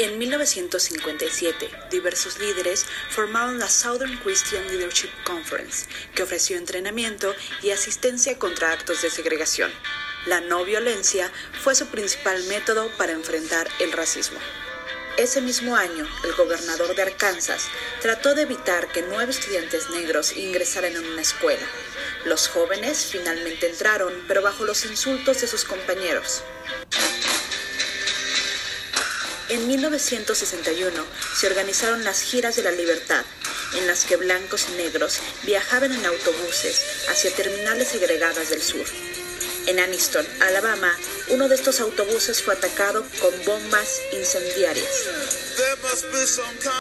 En 1957, diversos líderes formaron la Southern Christian Leadership Conference, que ofreció entrenamiento y asistencia contra actos de segregación. La no violencia fue su principal método para enfrentar el racismo. Ese mismo año, el gobernador de Arkansas trató de evitar que nueve estudiantes negros ingresaran en una escuela. Los jóvenes finalmente entraron, pero bajo los insultos de sus compañeros. En 1961 se organizaron las giras de la libertad, en las que blancos y negros viajaban en autobuses hacia terminales segregadas del sur. En Anniston, Alabama, uno de estos autobuses fue atacado con bombas incendiarias.